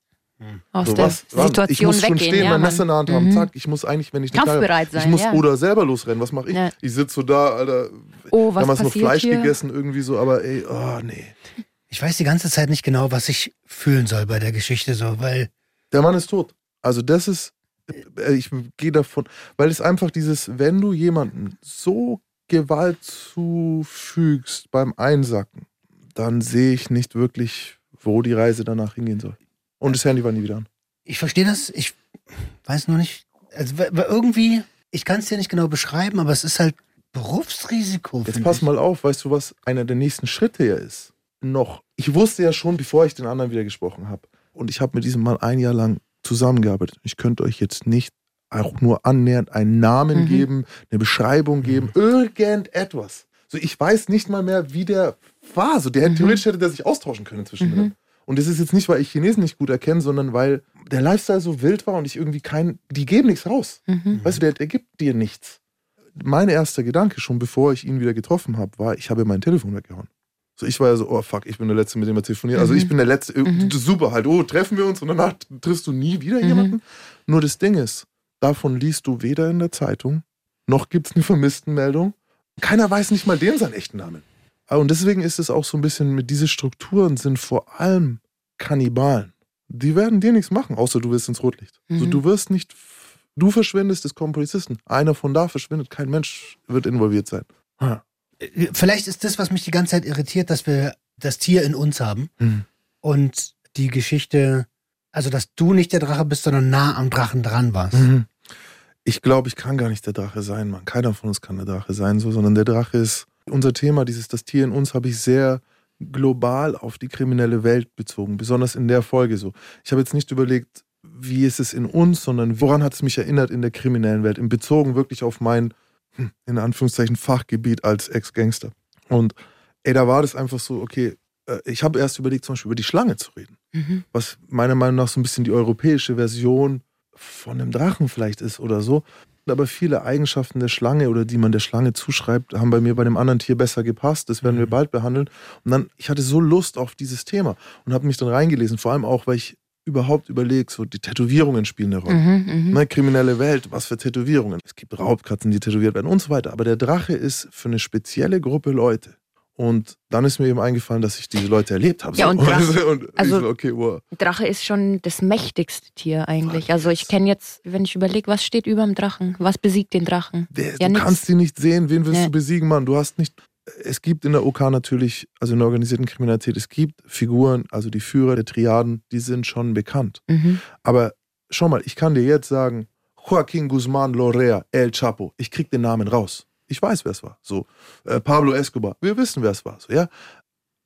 Aus So, der was, Situation ich muss schon weggehen. stehen, ja, mein. Messer in der Hand haben, Mhm. zack, ich muss eigentlich, wenn ich eine Knarre- Kampfbereit sein, ich muss ja. oder selber losrennen, was mache ich? Ja. Ich sitze so da, Alter, Oh, was damals noch Fleisch hier? gegessen irgendwie so, aber ey, oh nee. Ich weiß die ganze Zeit nicht genau, was ich fühlen soll bei der Geschichte so, weil Der Mann ist tot. Also das ist, äh, ich gehe davon, weil es einfach dieses, wenn du jemanden so Gewalt zufügst beim Einsacken, dann sehe ich nicht wirklich, wo die Reise danach hingehen soll. Und das Handy war nie wieder an. ich verstehe das, ich weiß nur nicht, also irgendwie, ich kann es dir nicht genau beschreiben, aber es ist halt Berufsrisiko. Jetzt pass ich. mal auf, weißt du, was einer der nächsten Schritte ja ist? Noch, ich wusste ja schon, bevor ich den anderen wieder gesprochen habe. Und ich habe mit diesem Mann ein Jahr lang zusammengearbeitet. Ich könnte euch jetzt nicht auch nur annähernd einen Namen Mhm. geben, eine Beschreibung geben, irgendetwas. So, ich weiß nicht mal mehr, wie der war. So, der Mhm. theoretisch hätte der sich austauschen können zwischen Mhm. Und das ist jetzt nicht, weil ich Chinesen nicht gut erkenne, sondern weil der Lifestyle so wild war und ich irgendwie kein, die geben nichts raus. Mhm. Weißt du, der, der gibt dir nichts. Mein erster Gedanke, schon bevor ich ihn wieder getroffen habe, war, ich habe mein Telefon weggehauen. So, ich war ja so, oh fuck, ich bin der Letzte, mit dem er telefoniert. Also Mhm. ich bin der Letzte, Mhm. super halt, oh, treffen wir uns und danach triffst du nie wieder Mhm. jemanden. Nur das Ding ist, davon liest du weder in der Zeitung, noch gibt es eine Vermisstenmeldung. Keiner weiß nicht mal dem seinen echten Namen. Ah, Und deswegen ist es auch so ein bisschen, mit diese Strukturen sind vor allem Kannibalen. Die werden dir nichts machen, außer du wirst ins Rotlicht. Mhm. du wirst nicht, du verschwindest, es kommen Polizisten. Einer von da verschwindet, kein Mensch wird involviert sein. Ha. Vielleicht ist das, was mich die ganze Zeit irritiert, dass wir das Tier in uns haben Mhm. und die Geschichte, also dass du nicht der Drache bist, sondern nah am Drachen dran warst. Mhm. Ich glaube, ich kann gar nicht der Drache sein, Mann. Keiner von uns kann der Drache sein, so, sondern der Drache ist unser Thema, dieses das Tier in uns habe ich sehr global auf die kriminelle Welt bezogen, besonders in der Folge so. Ich habe jetzt nicht überlegt, wie ist es in uns, sondern woran hat es mich erinnert in der kriminellen Welt, in bezogen wirklich auf mein hm, in Anführungszeichen Fachgebiet als Ex-Gangster. Und ey, da war das einfach so, okay, äh, ich habe erst überlegt, zum Beispiel über die Schlange zu reden Mhm. was meiner Meinung nach so ein bisschen die europäische Version von einem Drachen vielleicht ist oder so. Aber viele Eigenschaften der Schlange oder die man der Schlange zuschreibt, haben bei mir bei dem anderen Tier besser gepasst. Das werden wir Mhm. bald behandeln. Und dann, ich hatte so Lust auf dieses Thema und habe mich dann reingelesen. Vor allem auch, weil ich überhaupt überlege, so die Tätowierungen spielen eine Rolle. Mhm, mhm. Ne, kriminelle Welt, was für Tätowierungen. Es gibt Raubkatzen, die tätowiert werden und so weiter. Aber der Drache ist für eine spezielle Gruppe Leute. Und dann ist mir eben eingefallen, dass ich diese Leute erlebt habe. Ja, so. und Drache- und ich also- so, okay, wow. Drache ist schon das mächtigste Tier eigentlich. Also ich kenne jetzt, wenn ich überlege, was steht über dem Drachen? Was besiegt den Drachen? Der, Ja, du nix. kannst die nicht sehen. Wen willst Nee. du besiegen, Mann? Du hast nicht. Es gibt in der OK natürlich, also in der organisierten Kriminalität, es gibt Figuren, also die Führer der Triaden, die sind schon bekannt. Mhm. Aber schau mal, ich kann dir jetzt sagen, Joaquin Guzman Lorea, El Chapo. Ich krieg den Namen raus. Ich weiß, wer es war. So, äh, Pablo Escobar. Wir wissen, wer es war. So, ja.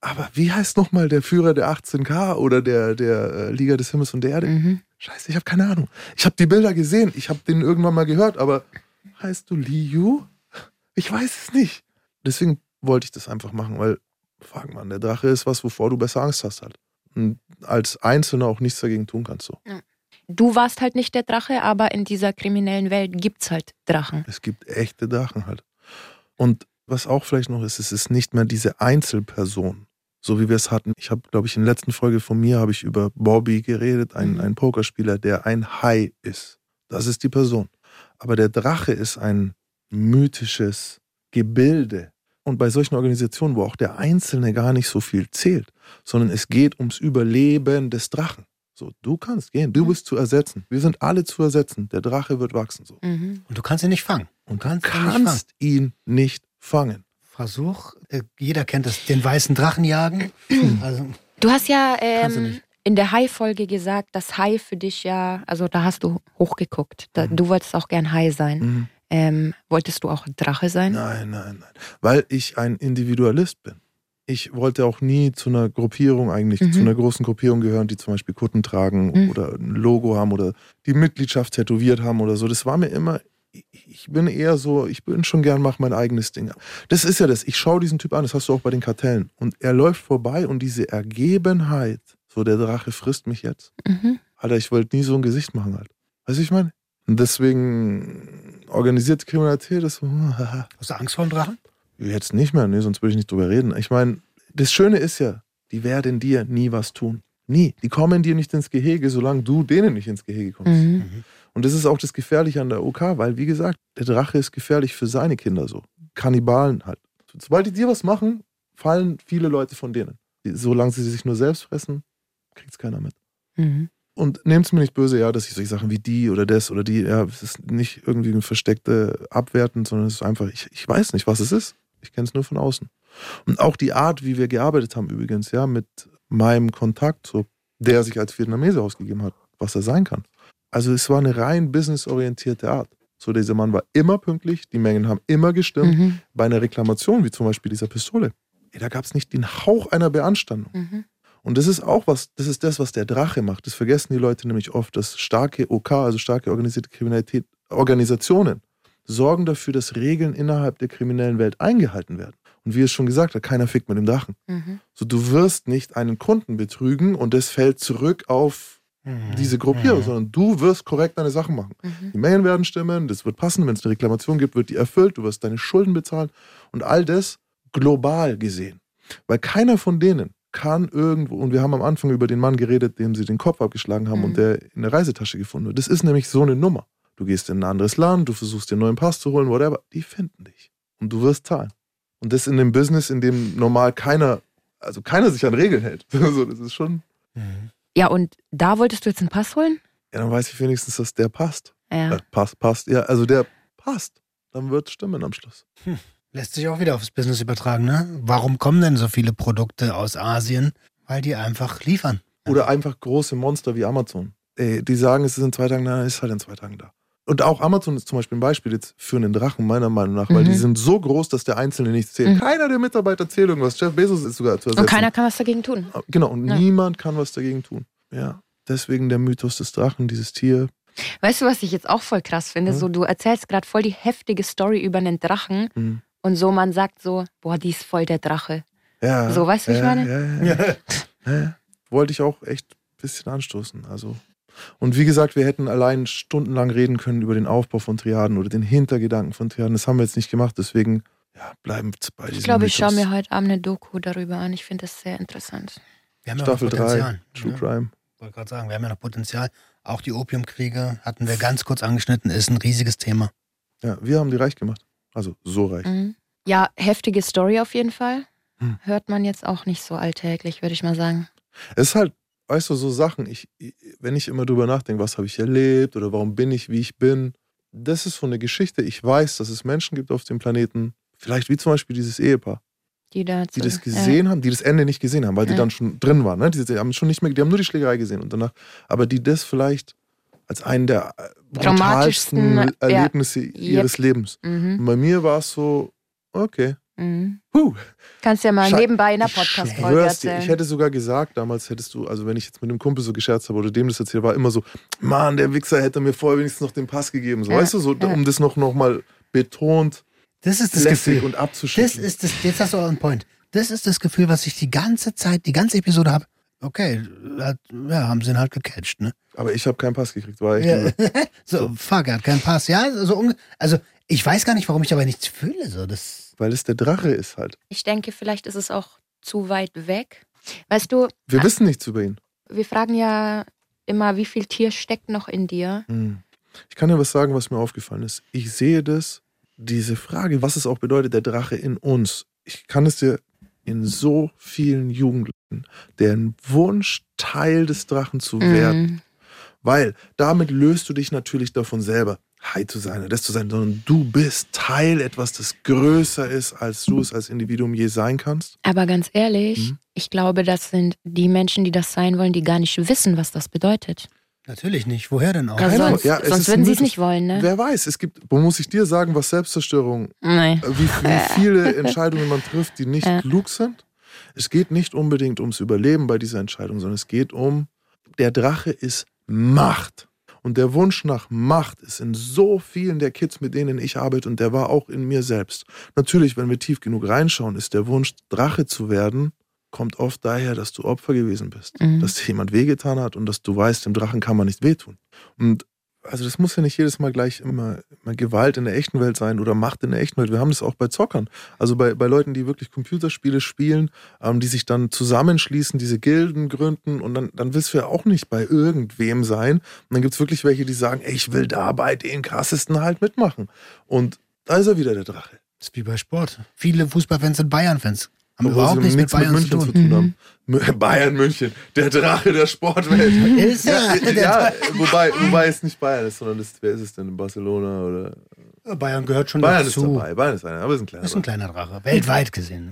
Aber wie heißt nochmal der Führer der 18K oder der, der äh, Liga des Himmels und der Erde? Mhm. Scheiße, ich habe keine Ahnung. Ich habe die Bilder gesehen, ich habe den irgendwann mal gehört, aber heißt du Liu? Ich weiß es nicht. Deswegen wollte ich das einfach machen, weil, fuck man, der Drache ist was, wovor du besser Angst hast halt. Und als Einzelner auch nichts dagegen tun kannst. So. Du warst halt nicht der Drache, aber in dieser kriminellen Welt gibt's halt Drachen. Es gibt echte Drachen halt. Und was auch vielleicht noch ist, es ist nicht mehr diese Einzelperson, so wie wir es hatten. Ich habe, glaube ich, in der letzten Folge von mir habe ich über Bobby geredet, ein, Mhm. ein Pokerspieler, der ein Hai ist. Das ist die Person. Aber der Drache ist ein mythisches Gebilde. Und bei solchen Organisationen, wo auch der Einzelne gar nicht so viel zählt, sondern es geht ums Überleben des Drachen. So, du kannst gehen, du bist zu ersetzen. Wir sind alle zu ersetzen. Der Drache wird wachsen. So. Mhm. Und du kannst ihn nicht fangen. Und kannst ihn nicht fangen. kannst ihn nicht fangen. Versuch, äh, jeder kennt das, den weißen Drachen jagen. Also, Du hast ja ähm, in der Hai-Folge gesagt, dass Hai für dich ja, also da hast du hochgeguckt. Da, Mhm. Du wolltest auch gern Hai sein. Mhm. Ähm, wolltest du auch Drache sein? Nein, nein, nein. Weil ich ein Individualist bin. Ich wollte auch nie zu einer Gruppierung eigentlich, Mhm. zu einer großen Gruppierung gehören, die zum Beispiel Kutten tragen Mhm. oder ein Logo haben oder die Mitgliedschaft tätowiert haben oder so. Das war mir immer, ich- bin eher so, ich bin schon gern, mach mein eigenes Ding. Das ist ja das. Ich schaue diesen Typ an, das hast du auch bei den Kartellen. Und er läuft vorbei und diese Ergebenheit, so der Drache frisst mich jetzt. Mhm. Alter, ich wollte nie so ein Gesicht machen halt. Weißt du, ich meine? Und deswegen organisierte Kriminalität ist so, hast du Angst vor dem Drachen? Jetzt nicht mehr, nee, sonst würde ich nicht drüber reden. Ich meine, das Schöne ist ja, die werden dir nie was tun. Nie. Die kommen dir nicht ins Gehege, solange du denen nicht ins Gehege kommst. Mhm. Und das ist auch das Gefährliche an der OK, weil, wie gesagt, der Drache ist gefährlich für seine Kinder so. Kannibalen halt. Sobald die dir was machen, fallen viele Leute von denen. Solange sie sich nur selbst fressen, kriegt es keiner mit. Mhm. Und nehmt es mir nicht böse, ja, dass ich solche Sachen wie die oder das oder die, ja, es ist nicht irgendwie ein versteckte Abwerten, sondern es ist einfach, ich, ich weiß nicht, was es ist. Ich kenne es nur von außen. Und auch die Art, wie wir gearbeitet haben übrigens, ja, mit meinem Kontakt, so, der sich als Vietnamese ausgegeben hat, was er sein kann. Also es war eine rein businessorientierte Art. So, dieser Mann war immer pünktlich, die Mengen haben immer gestimmt. Mhm. Bei einer Reklamation, wie zum Beispiel dieser Pistole, ey, da gab es nicht den Hauch einer Beanstandung. Mhm. Und das ist auch was, das ist das, was der Drache macht. Das vergessen die Leute nämlich oft, dass starke OK, also starke organisierte Kriminalität, Organisationen sorgen dafür, dass Regeln innerhalb der kriminellen Welt eingehalten werden. Und wie es schon gesagt hat, keiner fickt mit dem Drachen. Mhm. So, du wirst nicht einen Kunden betrügen und das fällt zurück auf Mhm. diese Gruppierung, sondern du wirst korrekt deine Sachen machen. Mhm. Die Mengen werden stimmen, das wird passen, wenn es eine Reklamation gibt, wird die erfüllt, du wirst deine Schulden bezahlen und all das global gesehen. Weil keiner von denen kann irgendwo, und wir haben am Anfang über den Mann geredet, dem sie den Kopf abgeschlagen haben Mhm. und der in der Reisetasche gefunden wird. Das ist nämlich so eine Nummer. Du gehst in ein anderes Land, du versuchst dir einen neuen Pass zu holen, whatever, die finden dich. Und du wirst zahlen. Und das in einem Business, in dem normal keiner, also keiner sich an Regeln hält. so, das ist schon, Mhm. Ja, und da wolltest du jetzt einen Pass holen? ja, dann weiß ich wenigstens, dass der passt. Ja. Äh, passt, passt. Ja, also der passt. Dann wird es stimmen am Schluss. Lässt sich auch wieder aufs Business übertragen, ne? Warum kommen denn so viele Produkte aus Asien? Weil die einfach liefern. Oder einfach große Monster wie Amazon. Ey, die sagen, es ist in zwei Tagen da, ist halt in zwei Tagen da. Und auch Amazon ist zum Beispiel ein Beispiel jetzt für einen Drachen, meiner Meinung nach, weil Mhm. die sind so groß, dass der Einzelne nichts zählt. Mhm. Keiner der Mitarbeiter zählt irgendwas. Jeff Bezos ist sogar zu ersetzen. Und keiner kann was dagegen tun. Genau, und Ja. niemand kann was dagegen tun. Ja. Deswegen der Mythos des Drachen, dieses Tier. Weißt du, was ich jetzt auch voll krass finde? Ja. So, du erzählst gerade voll die heftige Story über einen Drachen Mhm. und so man sagt so, boah, die ist voll der Drache. Ja. So, weißt du, wie ich ja, meine? Ja, ja, ja. ja, ja. Wollte ich auch echt ein bisschen anstoßen. Also. Und wie gesagt, wir hätten allein stundenlang reden können über den Aufbau von Triaden oder den Hintergedanken von Triaden. Das haben wir jetzt nicht gemacht, deswegen ja, bleiben wir bei diesem Ich glaube, ich schaue mir heute Abend eine Doku darüber an. Ich finde das sehr interessant. Wir haben Staffel ja noch 3, Potenzial. True Ja, Crime. wollte gerade sagen, wir haben ja noch Potenzial. Auch die Opiumkriege hatten wir ganz kurz angeschnitten, ist ein riesiges Thema. Ja, wir haben die reich gemacht. Also so reich. Mhm. Ja, heftige Story auf jeden Fall. Hm. Hört man jetzt auch nicht so alltäglich, würde ich mal sagen. Es ist halt, weißt du, so Sachen, ich, wenn ich immer drüber nachdenke, was habe ich erlebt oder warum bin ich, wie ich bin, das ist so eine Geschichte. Ich weiß, dass es Menschen gibt auf dem Planeten, vielleicht wie zum Beispiel dieses Ehepaar, Die, da die das gesehen haben, die das Ende nicht gesehen haben, weil die Ja. dann schon drin waren. Ne? Die, die haben schon nicht mehr, die haben nur die Schlägerei gesehen und danach, aber die das vielleicht als einen der äh, brutalsten ja. Erlebnisse ihres Lebens. Ja. Mhm. Und bei mir war es so, okay, Mhm. Huh. Kannst ja mal Sche- nebenbei in der Ich Podcast-Folge dir, erzählen. ich hätte sogar gesagt, damals hättest du, also wenn ich jetzt mit einem Kumpel so gescherzt habe oder dem das erzählt, war immer so, Mann, der Wichser hätte mir vorher wenigstens noch den Pass gegeben. So, Ja, weißt du, so, ja. um das noch, noch mal betont, Das ist das lässig Gefühl. und Das abzuschütteln. ist das, jetzt hast du auch einen Point. Das ist das Gefühl, was ich die ganze Zeit, die ganze Episode habe. Okay, hat, ja, haben sie ihn halt gecatcht, ne? Aber ich habe keinen Pass gekriegt, war echt Ja. so, fuck, er hat keinen Pass. Ja, also, unge- also ich weiß gar nicht, warum ich aber nichts fühle. So, das, Weil es der Drache ist halt. Ich denke, vielleicht ist es auch zu weit weg. Weißt du, Wir wissen nichts über ihn. wir fragen ja immer, wie viel Tier steckt noch in dir? Hm. Ich kann dir was sagen, was mir aufgefallen ist. Ich sehe das, diese Frage, was es auch bedeutet, der Drache in uns. Ich kann es dir in so vielen Jugendlichen, deren Wunsch, Teil des Drachen zu werden. Mhm. Weil damit löst du dich natürlich davon selber, high zu sein oder das zu sein, sondern du bist Teil etwas, das größer ist, als du es als Individuum je sein kannst. Aber ganz ehrlich, Mhm. ich glaube, das sind die Menschen, die das sein wollen, die gar nicht wissen, was das bedeutet. natürlich nicht. Woher denn auch? Ja, sonst ja, es sonst würden sie es nicht wollen, ne? Wer weiß, es gibt, wo muss ich dir sagen, was Selbstzerstörung Nein. wie, wie viele Entscheidungen man trifft, die nicht Ja. klug sind. Es geht nicht unbedingt ums Überleben bei dieser Entscheidung, sondern es geht um, der Drache ist Macht. Und der Wunsch nach Macht ist in so vielen der Kids, mit denen ich arbeite, und der war auch in mir selbst. Natürlich, wenn wir tief genug reinschauen, ist der Wunsch, Drache zu werden, kommt oft daher, dass du Opfer gewesen bist. Mhm. Dass dir jemand wehgetan hat und dass du weißt, dem Drachen kann man nicht wehtun. Und also das muss ja nicht jedes Mal gleich immer, immer Gewalt in der echten Welt sein oder Macht in der echten Welt. Wir haben das auch bei Zockern. Also bei, bei Leuten, die wirklich Computerspiele spielen, ähm, die sich dann zusammenschließen, diese Gilden gründen und dann, dann willst du ja auch nicht bei irgendwem sein. Und dann gibt es wirklich welche, die sagen, ey, ich will da bei den krassesten halt mitmachen. Und da ist er wieder, der Drache. Das ist wie bei Sport. Viele Fußballfans sind Bayern-Fans. Haben Obwohl überhaupt sie nichts mit Bayern München zu tun. haben. Mü- Bayern München, der Drache der Sportwelt. Ist Ja, ja, ja, wobei, wobei es nicht Bayern ist, sondern das, wer ist es denn? Barcelona oder. Bayern gehört schon Bayern ist dazu. dabei. Bayern ist einer, aber ist ein kleiner. Ist ein kleiner Drache. Weltweit gesehen.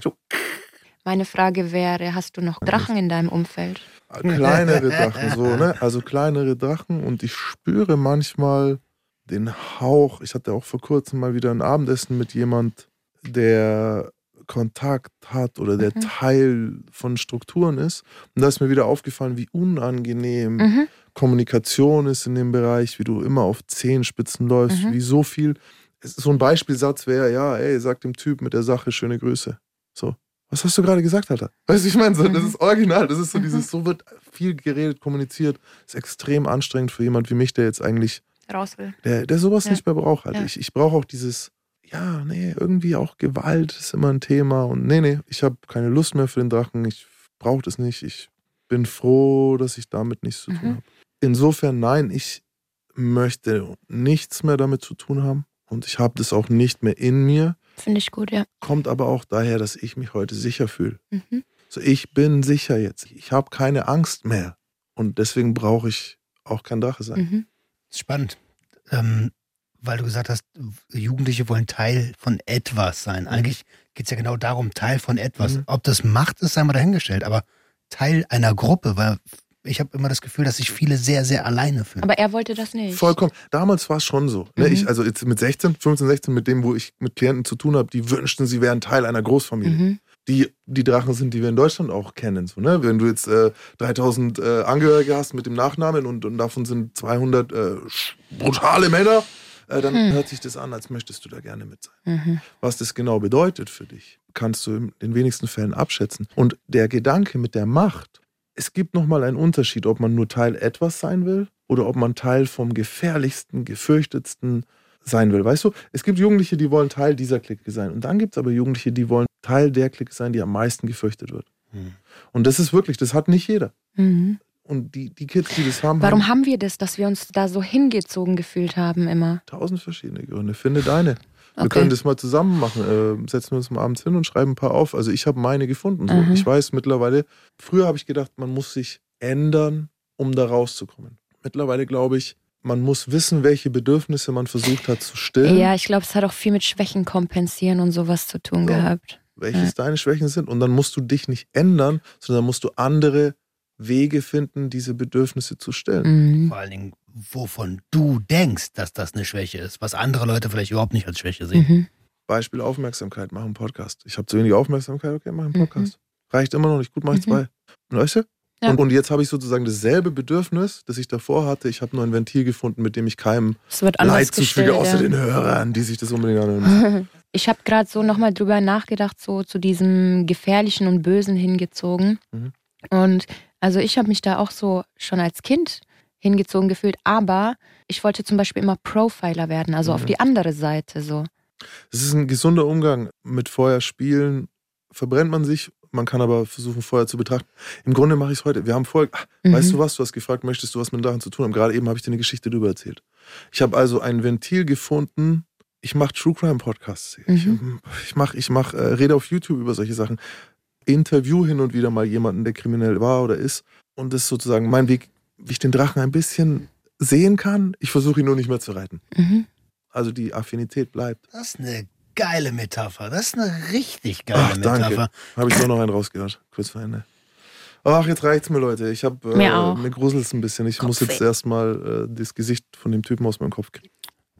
Meine Frage wäre, hast du noch Drachen in deinem Umfeld? kleinere Drachen, so, ne? Also kleinere Drachen und ich spüre manchmal den Hauch. Ich hatte auch vor kurzem mal wieder ein Abendessen mit jemand, der Kontakt hat oder der Mhm. Teil von Strukturen ist. Und da ist mir wieder aufgefallen, wie unangenehm Mhm. Kommunikation ist in dem Bereich, wie du immer auf Zehenspitzen läufst, Mhm. wie so viel. Es ist so ein Beispielsatz wäre, ja, ey, sag dem Typ mit der Sache schöne Grüße. So. Was hast du gerade gesagt, Alter? Weißt du, ich meine, so, das Mhm. ist original. Das ist so Mhm. dieses, so wird viel geredet, kommuniziert. ist extrem anstrengend für jemand wie mich, der jetzt eigentlich, Raus will. der, der sowas Ja. nicht mehr braucht. Halt. Ja. Ich, ich brauche auch dieses, ja, nee, irgendwie auch Gewalt ist immer ein Thema. Und nee, nee, ich habe keine Lust mehr für den Drachen. Ich brauche das nicht. Ich bin froh, dass ich damit nichts zu tun Mhm. habe. Insofern, nein, ich möchte nichts mehr damit zu tun haben. Und ich habe das auch nicht mehr in mir. Finde ich gut, ja. Kommt aber auch daher, dass ich mich heute sicher fühle. Mhm. So, ich bin sicher jetzt. Ich habe keine Angst mehr. Und deswegen brauche ich auch kein Drache sein. Mhm. ist spannend. Ähm, weil du gesagt hast, Jugendliche wollen Teil von etwas sein. Eigentlich geht es ja genau darum, Teil von etwas. Mhm. Ob das Macht ist, sei mal dahingestellt, aber Teil einer Gruppe, weil ich habe immer das Gefühl, dass sich viele sehr, sehr alleine fühlen. Aber er wollte das nicht. Vollkommen. Damals war es schon so. Ne? Mhm. Ich, also jetzt mit 16, 15, 16, mit dem, wo ich mit Klienten zu tun habe, die wünschten, sie wären Teil einer Großfamilie. Mhm. Die die Drachen sind, die wir in Deutschland auch kennen. So, ne? Wenn du jetzt äh, 3000 äh, Angehörige hast mit dem Nachnamen und, und davon sind 200 äh, brutale Männer, äh, dann Hm. hört sich das an, als möchtest du da gerne mit sein. Mhm. Was das genau bedeutet für dich, kannst du in den wenigsten Fällen abschätzen. Und der Gedanke mit der Macht, es gibt nochmal einen Unterschied, ob man nur Teil etwas sein will oder ob man Teil vom gefährlichsten, gefürchtetsten sein will. Weißt du, es gibt Jugendliche, die wollen Teil dieser Clique sein. Und dann gibt es aber Jugendliche, die wollen Teil der Clique sein, die am meisten gefürchtet wird. Hm. Und das ist wirklich, das hat nicht jeder. Mhm. Und die, die Kids, die das haben, Warum haben wir das, dass wir uns da so hingezogen gefühlt haben immer? tausend verschiedene Gründe. Finde deine. Wir Okay. können das mal zusammen machen. Äh, setzen wir uns mal abends hin und schreiben ein paar auf. Also ich habe meine gefunden. So. Mhm. Ich weiß mittlerweile, früher habe ich gedacht, man muss sich ändern, um da rauszukommen. Mittlerweile glaube ich, man muss wissen, welche Bedürfnisse man versucht hat zu stillen, Ja, ich glaube, es hat auch viel mit Schwächen kompensieren und sowas zu tun Ja. gehabt. welches deine Schwächen sind. Und dann musst du dich nicht ändern, sondern dann musst du andere Wege finden, diese Bedürfnisse zu stillen. Mhm. Vor allen Dingen, wovon du denkst, dass das eine Schwäche ist, was andere Leute vielleicht überhaupt nicht als Schwäche sehen. Mhm. Beispiel Aufmerksamkeit, mach einen Podcast. Ich habe zu wenig Aufmerksamkeit, okay, mach einen Podcast. Reicht immer noch nicht, gut, mach ich Mhm. zwei. Und weißt du? Ja. Und, und jetzt habe ich sozusagen dasselbe Bedürfnis, das ich davor hatte. Ich habe nur ein Ventil gefunden, mit dem ich keinem Leid zufüge, außer ja. den Hörern, die sich das unbedingt anhören. Ich habe gerade so nochmal drüber nachgedacht, so zu diesem Gefährlichen und Bösen hingezogen. Mhm. Und also ich habe mich da auch so schon als Kind hingezogen gefühlt, aber ich wollte zum Beispiel immer Profiler werden, also auf Mhm. die andere Seite so. Es ist ein gesunder Umgang mit Feuer spielen. Verbrennt man sich, man kann aber versuchen, Feuer zu betrachten. Im Grunde mache ich es heute. Wir haben vorher, ach, Mhm. weißt du was, du hast gefragt, möchtest du was mit Drachen zu tun haben? Gerade eben habe ich dir eine Geschichte darüber erzählt. Ich habe also ein Ventil gefunden. Ich mache True Crime Podcasts. Ich, Mhm. ich mache, ich mach, äh, rede auf YouTube über solche Sachen. Interview hin und wieder mal jemanden, der kriminell war oder ist. Und das ist sozusagen mein Weg, wie ich den Drachen ein bisschen sehen kann. Ich versuche ihn nur nicht mehr zu reiten. Mhm. Also die Affinität bleibt. Das ist eine geile Metapher. Das ist eine richtig geile Ach, danke. Metapher. Habe ich nur noch einen rausgehört. Kurz vor Ende. Ach, jetzt reicht's mir, Leute. Ich habe Mir äh, mir gruselt's ein bisschen. Ich muss Kopfweh. jetzt erstmal äh, das Gesicht von dem Typen aus meinem Kopf kriegen.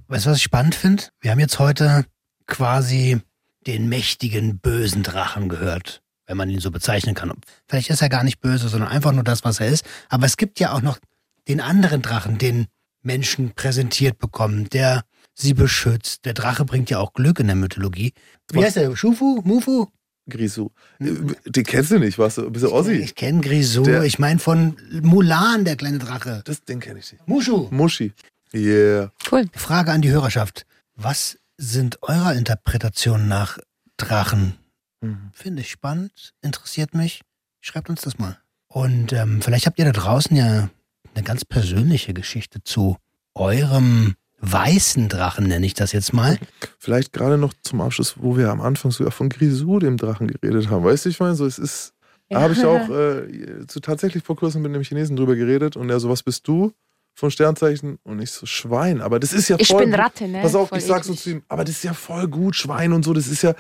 Weißt du, was ich spannend finde? Wir haben jetzt heute quasi den mächtigen, bösen Drachen gehört, wenn man ihn so bezeichnen kann. Vielleicht ist er gar nicht böse, sondern einfach nur das, was er ist. Aber es gibt ja auch noch den anderen Drachen, den Menschen präsentiert bekommen, der sie beschützt. Der Drache bringt ja auch Glück in der Mythologie. Wie heißt der? Schufu? Mufu? Grisou. Den kennst du nicht, was? Bist du Ossi? Ich kenne Grisou. Der- Ich meine von Mulan, der kleine Drache. Das, den kenne ich nicht. Mushu. Muschi. Yeah. Cool. Frage an die Hörerschaft. Was sind eurer Interpretation nach Drachen? Mhm. Finde ich spannend, interessiert mich. Schreibt uns das mal. Und ähm, vielleicht habt ihr da draußen ja eine ganz persönliche Geschichte zu eurem weißen Drachen, nenne ich das jetzt mal. Vielleicht gerade noch zum Abschluss, wo wir am Anfang sogar von Grisou, dem Drachen, geredet haben. Weißt du, ich meine, so, es ist. Da habe ich auch äh, zu, tatsächlich vor kurzem mit einem Chinesen drüber geredet und er so, was bist du? Von Sternzeichen und ich so, Schwein. Aber das ist ja Ich voll. bin Ratte, ne? Pass auf, Voll ich sag so zu ihm, aber das ist ja voll gut, Schwein und so, das ist ja.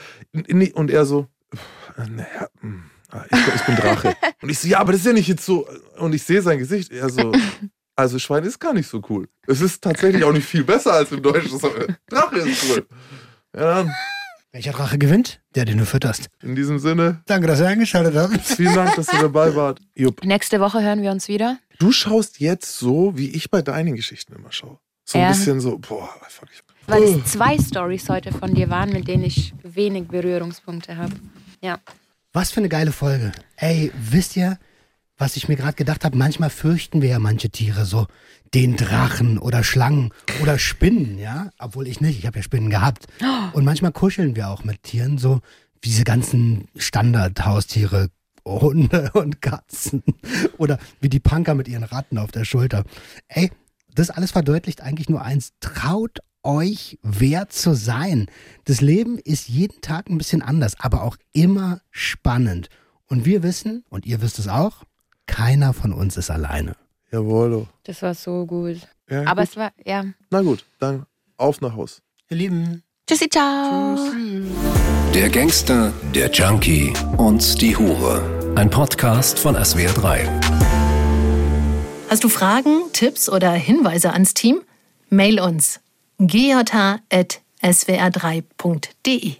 Und er so, naja, hm, ah, ich, ich bin Drache. Und ich so, ja, aber das ist ja nicht jetzt so. Und ich sehe sein Gesicht, er so, also Schwein ist gar nicht so cool. Es ist tatsächlich auch nicht viel besser als im Deutschen. So, Drache ist cool. Ja, dann, Welcher Drache gewinnt? Der, den du fütterst. in diesem Sinne, Danke, dass ihr eingeschaltet habt. vielen Dank, dass ihr dabei wart. Jupp. Nächste Woche hören wir uns wieder. Du schaust jetzt so, wie ich bei deinen Geschichten immer schaue. So ein Ja. bisschen so, boah, fuck ich. Weil Oh. es zwei Stories heute von dir waren, mit denen ich wenig Berührungspunkte habe. Ja. Was für eine geile Folge. Ey, wisst ihr, was ich mir gerade gedacht habe? Manchmal fürchten wir ja manche Tiere so. Den Drachen oder Schlangen oder Spinnen, ja? Obwohl ich nicht, ich habe ja Spinnen gehabt. Und manchmal kuscheln wir auch mit Tieren, so wie diese ganzen Standardhaustiere. Hunde und Katzen. Oder wie die Punker mit ihren Ratten auf der Schulter. Ey, das alles verdeutlicht eigentlich nur eins. Traut euch wert zu sein. Das Leben ist jeden Tag ein bisschen anders, aber auch immer spannend. Und wir wissen, und ihr wisst es auch, keiner von uns ist alleine. Jawohl. Das war so gut. Ja, Aber gut. es war, ja. Na gut, dann auf nach Haus. Ihr Lieben, Tschüssi, ciao. Der Gangster, der Junkie und die Hure. Ein Podcast von SWR3. Hast du Fragen, Tipps oder Hinweise ans Team? Mail uns gjh.swr3.de.